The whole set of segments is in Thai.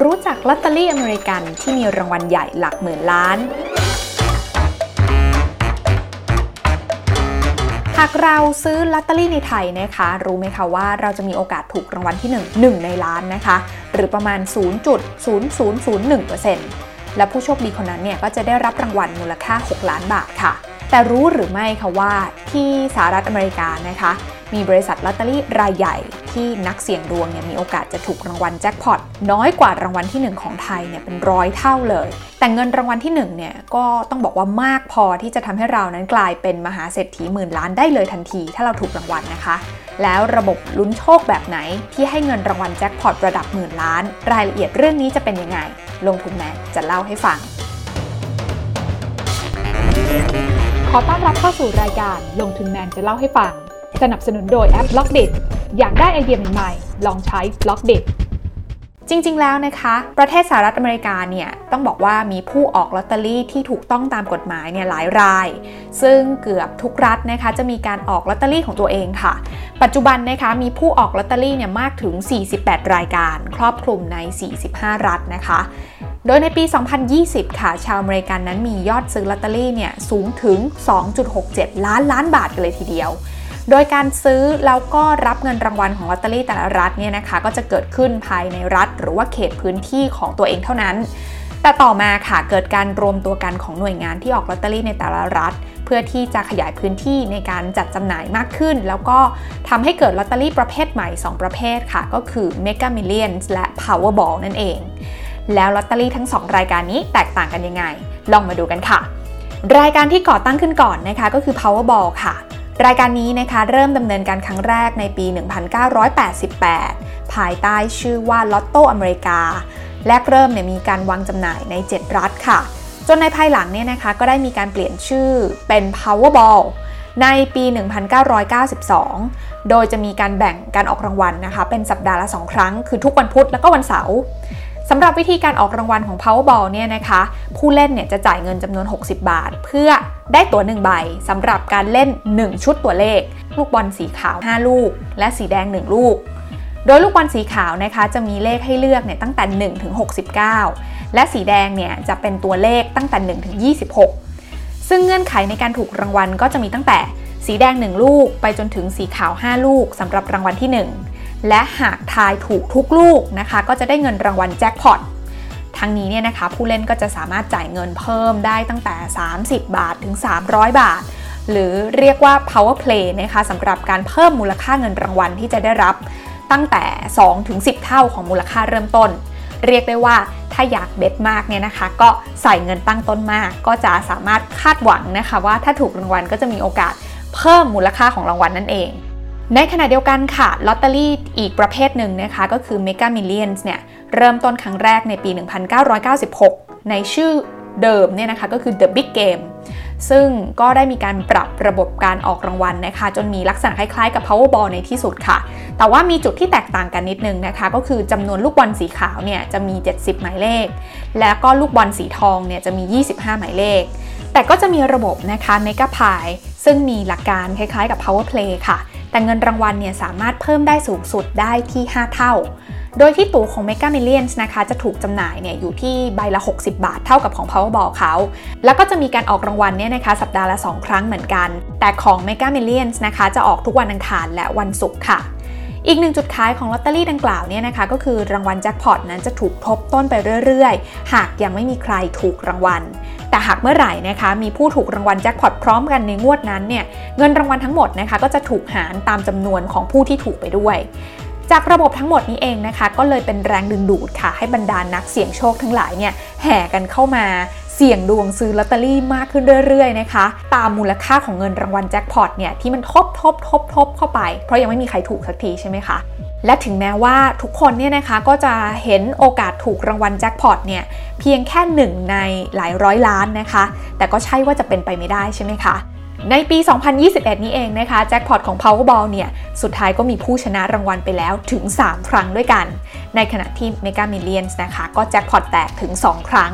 รู้จักลอตเตอรี่อเมริกันที่มีรางวัลใหญ่หลักหมื่นล้าน หากเราซื้อลอตเตอรี่ในไทยนะคะ รู้ไหมคะว่าเราจะมีโอกาสถูกรางวัลที่ 1 1 ในล้านนะคะ หรือประมาณ 0.0001%และผู้โชคดีคนนั้นเนี่ยก็จะได้รับรางวัลมูลค่า 6 ล้านบาทค่ะ แต่รู้หรือไม่คะว่าที่สหรัฐอเมริกานะคะ มีบริษัทลอตเตอรี่รายใหญ่ที่นักเสี่ยงดวงเนี่ยมีโอกาสจะถูกรางวัลแจ็คพอตน้อยกว่ารางวัลที่ 1 ของไทยเนี่ยเป็นร้อยเท่าเลย แต่เงินรางวัลที่1เนี่ยก็ต้องบอกว่ามากพอที่จะทำให้เรานั้นกลายเป็นมหาเศรษฐีหมื่นล้านได้เลยทันที ถ้าเราถูกรางวัลนะคะ แล้วระบบลุ้นโชคแบบไหน ที่ให้เงินรางวัลแจ็คพอตระดับหมื่นล้าน รายละเอียดเรื่องนี้จะเป็นยังไง ลงทุนแมนจะเล่าให้ฟัง ขอต้อนรับเข้าสู่รายการลงทุนแมนจะเล่าให้ฟัง สนับสนุนโดยแอป Blockdit อยากได้ไอเดียใหม่ๆ ลองใช้ Blockdit จริง ๆ แล้วนะคะ ประเทศสหรัฐอเมริกาเนี่ยต้องบอกว่ามีผู้ออกลอตเตอรี่ที่ถูกต้องตามกฎหมายเนี่ยหลายราย ซึ่งเกือบทุกรัฐนะคะจะมีการออกลอตเตอรี่ของตัวเองค่ะ ปัจจุบันนะคะมีผู้ออกลอตเตอรี่เนี่ยมากถึง 48 รายการ ครอบคลุมใน 45 รัฐนะคะ โดยในปี 2020 ค่ะ ชาวอเมริกันนั้นมียอดซื้อลอตเตอรี่เนี่ยสูงถึง 2.67 ล้านล้านบาทกันเลยทีเดียว โดยการซื้อแล้วก็รับเงินรางวัลของลอตเตอรี่แต่ละรัฐเนี่ยนะคะก็จะเกิดขึ้นภายในรัฐ หรือว่าเขตพื้นที่ของตัวเองเท่านั้น แต่ต่อมาค่ะเกิดการรวมตัวกันของหน่วยงานที่ออกลอตเตอรี่ในแต่ละรัฐ เพื่อที่จะขยายพื้นที่ในการจัดจำหน่ายมากขึ้น แล้วก็ทำให้เกิดลอตเตอรี่ประเภทใหม่ 2 ประเภทค่ะ ก็คือ Mega Millions และ Powerball นั่นเอง แล้วลอตเตอรี่ทั้ง 2 รายการนี้แตกต่างกันยังไง ลองมาดูกันค่ะ รายการที่ก่อตั้งขึ้นก่อนนะคะก็คือ Powerball ค่ะ รายการนี้นะคะเริ่มดำเนินการครั้งแรกในปี 1988 ภายใต้ชื่อว่าลอตโตอเมริกา แรกเริ่มเนี่ยมีการวางจำหน่ายใน 7 รัฐค่ะ จนในภายหลังเนี่ยนะคะก็ได้มีการเปลี่ยนชื่อเป็น Powerball ในปี 1992 โดยจะมีการแบ่งการออกรางวัลนะคะ เป็นสัปดาห์ละ 2 ครั้ง คือทุกวันพุธแล้วก็วันเสาร์ สำหรับวิธีการออกรางวัลของ Powerball เนี่ยนะคะ ผู้เล่นเนี่ยจะจ่ายเงินจำนวน 60 บาท เพื่อได้ตั๋ว 1 ใบสำหรับการเล่น 1 ชุดตัวเลข ลูกบอลสีขาว 5 ลูก และสีแดง 1 ลูก โดยลูกบอลสีขาวนะคะ จะมีเลขให้เลือกเนี่ยตั้งแต่ 1 ถึง 69 และสีแดงเนี่ยจะเป็นตัวเลขตั้งแต่ 1 ถึง 26 ซึ่งเงื่อนไขในการถูกรางวัลก็จะมีตั้งแต่สีแดง 1 ลูก ไปจนถึงสีขาว 5 ลูกสำหรับรางวัลที่ 1 และหากทายถูกทุกลูกนะคะ ก็จะได้เงินรางวัลแจ็คพอตทั้งนี้เนี่ยนะคะผู้เล่นก็จะสามารถจ่ายเงินเพิ่มได้ตั้งแต่ 30 บาทถึง 300 บาท หรือเรียกว่า power play นะคะสำหรับการเพิ่มมูลค่าเงินรางวัลที่จะได้รับตั้งแต่ 2 ถึง 10 เท่าของมูลค่าเริ่มต้น เรียกได้ว่าถ้าอยากเบ็ดมากเนี่ยนะคะ ก็ใส่เงินตั้งต้นมาก ก็จะสามารถคาดหวังนะคะ ว่าถ้าถูกรางวัลก็จะมีโอกาสเพิ่มมูลค่าของรางวัลนั่นเอง ในขณะเดียวกันค่ะลอตเตอรี่อีกประเภทหนึ่งนะคะ ก็คือ Mega Millions เนี่ย เริ่มต้นครั้งแรกในปี 1996 ในชื่อเดิมเนี่ยนะคะก็คือ The Big Game ซึ่งก็ได้มีการปรับระบบการออกรางวัลนะคะ จนมีลักษณะคล้ายๆกับ Powerball ในที่สุดค่ะ แต่ว่ามีจุดที่แตกต่างกันนิดนึงนะคะ ก็คือจำนวนลูกบอลสีขาวเนี่ยจะมี 70 หมายเลข แล้วก็ลูกบอลสีทองเนี่ยจะมี 25 หมายเลข แต่ก็จะมีระบบนะคะ Mega Pie ซึ่งมีหลักการคล้ายๆกับ Power Play ค่ะ แต่เงินรางวัลเนี่ยสามารถเพิ่มได้สูงสุดได้ที่ 5 เท่า โดยที่ตั๋วของ Mega Millions นะคะจะถูกจำหน่ายเนี่ยอยู่ที่ใบละ 60 บาทเท่ากับของ Powerball เขา แล้วก็จะมีการออกรางวัลเนี่ยนะคะสัปดาห์ละ 2 ครั้งเหมือนกัน แต่ของ Mega Millions นะคะจะออกทุกวันอังคารและวันศุกร์ค่ะอีกหนึ่งจุดขายของลอตเตอรี่ดังกล่าวเนี่ยนะคะก็คือรางวัลแจ็คพอตนั้นจะถูกทบต้นไปเรื่อยๆ หากยังไม่มีใครถูกรางวัล แต่หากเมื่อไหร่นะคะมีผู้ถูกรางวัลแจ็คพอตพร้อมกันในงวดนั้นเนี่ยเงินรางวัลทั้งหมดนะคะก็จะถูกหารตามจำนวนของผู้ที่ถูกไปด้วยจากระบบทั้งหมดนี้เองนะคะ ก็เลยเป็นแรงดึงดูดค่ะ ให้บรรดานักเสี่ยงโชคทั้งหลายเนี่ยแห่กันเข้ามาเสี่ยงดวงซื้อลอตเตอรี่มากขึ้นเรื่อยๆนะคะ ตามมูลค่าของเงินรางวัลแจ็คพอตเนี่ยที่มันทบทบทบทบเข้าไป เพราะยังไม่มีใครถูกสักทีใช่ไหมคะ และถึงแม้ว่าทุกคนเนี่ยนะคะก็จะเห็นโอกาสถูกรางวัลแจ็คพอตเนี่ยเพียงแค่หนึ่งในหลายร้อยล้านนะคะ แต่ก็ใช่ว่าจะเป็นไปไม่ได้ใช่ไหมคะในปี 2021 นี้เองนะคะแจ็คพอตของ Powerball เนี่ย สุดท้ายก็มีผู้ชนะรางวัลไปแล้วถึง 3 ครั้งด้วยกัน ในขณะที่ Mega Millions นะคะ ก็แจ็คพอตแตกถึง 2 ครั้ง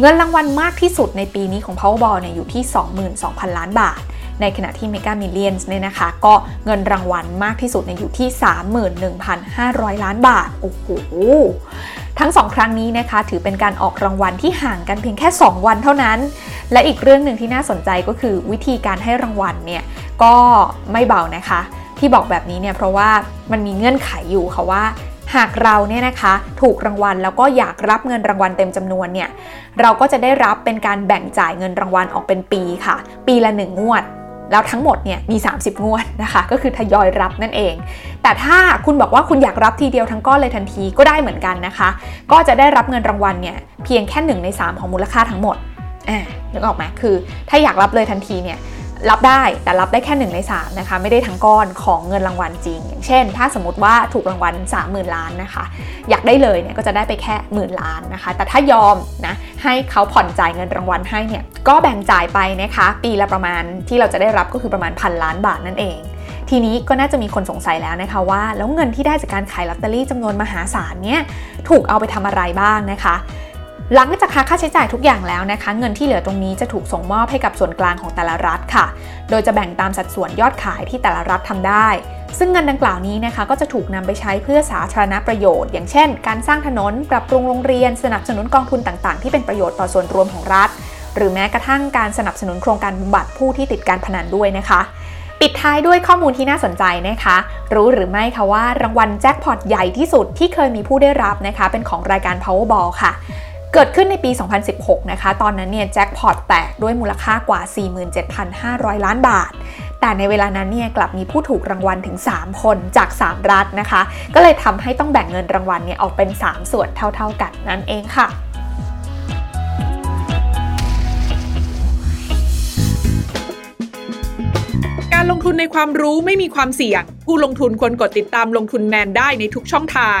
เงินรางวัลมากที่สุดในปีนี้ของ Powerball เนี่ยอยู่ที่ 22,000 ล้านบาท ในขณะที่ Mega Millions เนี่ยนะคะ ก็เงินรางวัลมากที่สุดในอยู่ที่ 31,500 ล้านบาท โอ้โห ทั้ง2ครั้งนี้นะคะ ถือเป็นการออกรางวัลที่ห่างกันเพียงแค่ 2 วันเท่านั้น และอีกเรื่องหนึ่งที่น่าสนใจก็คือวิธีการให้รางวัลเนี่ยก็ไม่เบานะคะ ที่บอกแบบนี้เนี่ยเพราะว่ามันมีเงื่อนไขอยู่ค่ะว่าหากเราเนี่ยนะคะถูกรางวัลแล้วก็อยากรับเงินรางวัลเต็มจำนวนเนี่ยเราก็จะได้รับเป็นการแบ่งจ่ายเงินรางวัลออกเป็นปีค่ะ ปีละ1งวด แล้วทั้งหมดเนี่ยมี 30 งวดนะคะ ก็คือทยอยรับนั่นเอง แต่ถ้าคุณบอกว่าคุณอยากรับทีเดียวทั้งก้อนเลยทันทีก็ได้เหมือนกันนะคะ ก็จะได้รับเงินรางวัลเนี่ยเพียงแค่1ใน3 ของมูลค่าทั้งหมดอ่านึกออกไหมคือ ถ้าอยากรับเลยทันทีเนี่ย รับได้แต่รับได้แค่ 1 ใน 3 นะคะ ไม่ได้ทั้งก้อนของเงินรางวัลจริง อย่างเช่น ถ้าสมมติว่าถูกรางวัล 30,000 ล้านนะคะ อยากได้เลยเนี่ยก็จะได้ไปแค่หมื่นล้านนะคะ แต่ถ้ายอมนะให้เขาผ่อนจ่ายเงินรางวัลให้เนี่ยก็แบ่งจ่ายไปนะคะ ปีละประมาณที่เราจะได้รับก็คือประมาณพันล้านบาทนั่นเอง ทีนี้ก็น่าจะมีคนสงสัยแล้วนะคะว่า แล้วเงินที่ได้จากการขายลอตเตอรี่จำนวนมหาศาลเนี่ยถูกเอาไปทำอะไรบ้างนะคะ หลังจากค่าใช้จ่ายทุกอย่างแล้วนะคะ เงินที่เหลือตรงนี้จะถูกส่งมอบให้กับส่วนกลางของแต่ละรัฐค่ะ โดยจะแบ่งตามสัดส่วนยอดขายที่แต่ละรัฐทำได้ ซึ่งเงินดังกล่าวนี้นะคะ ก็จะถูกนำไปใช้เพื่อสาธารณประโยชน์ อย่างเช่น การสร้างถนน ปรับปรุงโรงเรียน สนับสนุนกองทุนต่างๆ ที่เป็นประโยชน์ต่อส่วนรวมของรัฐ หรือแม้กระทั่งการสนับสนุนโครงการบำบัดผู้ที่ติดการพนันด้วยนะคะปิดท้ายด้วยข้อมูลที่น่าสนใจนะคะ รู้หรือไม่คะว่ารางวัลแจ็คพอตใหญ่ที่สุดที่เคยมีผู้ได้รับนะคะ เป็นของรายการ Powerball ค่ะ เกิดขึ้นในปี 2016 นะคะ ตอนนั้นเนี่ยแจ็คพอตแตกด้วยมูลค่ากว่า 47,500 ล้านบาท แต่ในเวลานั้นเนี่ยกลับมีผู้ถูกรางวัลถึง 3 คนจาก 3 รัฐนะคะ ก็เลยทำให้ต้องแบ่งเงินรางวัลเนี่ยออกเป็น 3 ส่วนเท่าๆกันนั่นเองค่ะการลงทุนในความรู้ไม่มีความเสี่ยง ผู้ลงทุนควรกดติดตามลงทุนแมนได้ในทุกช่องทาง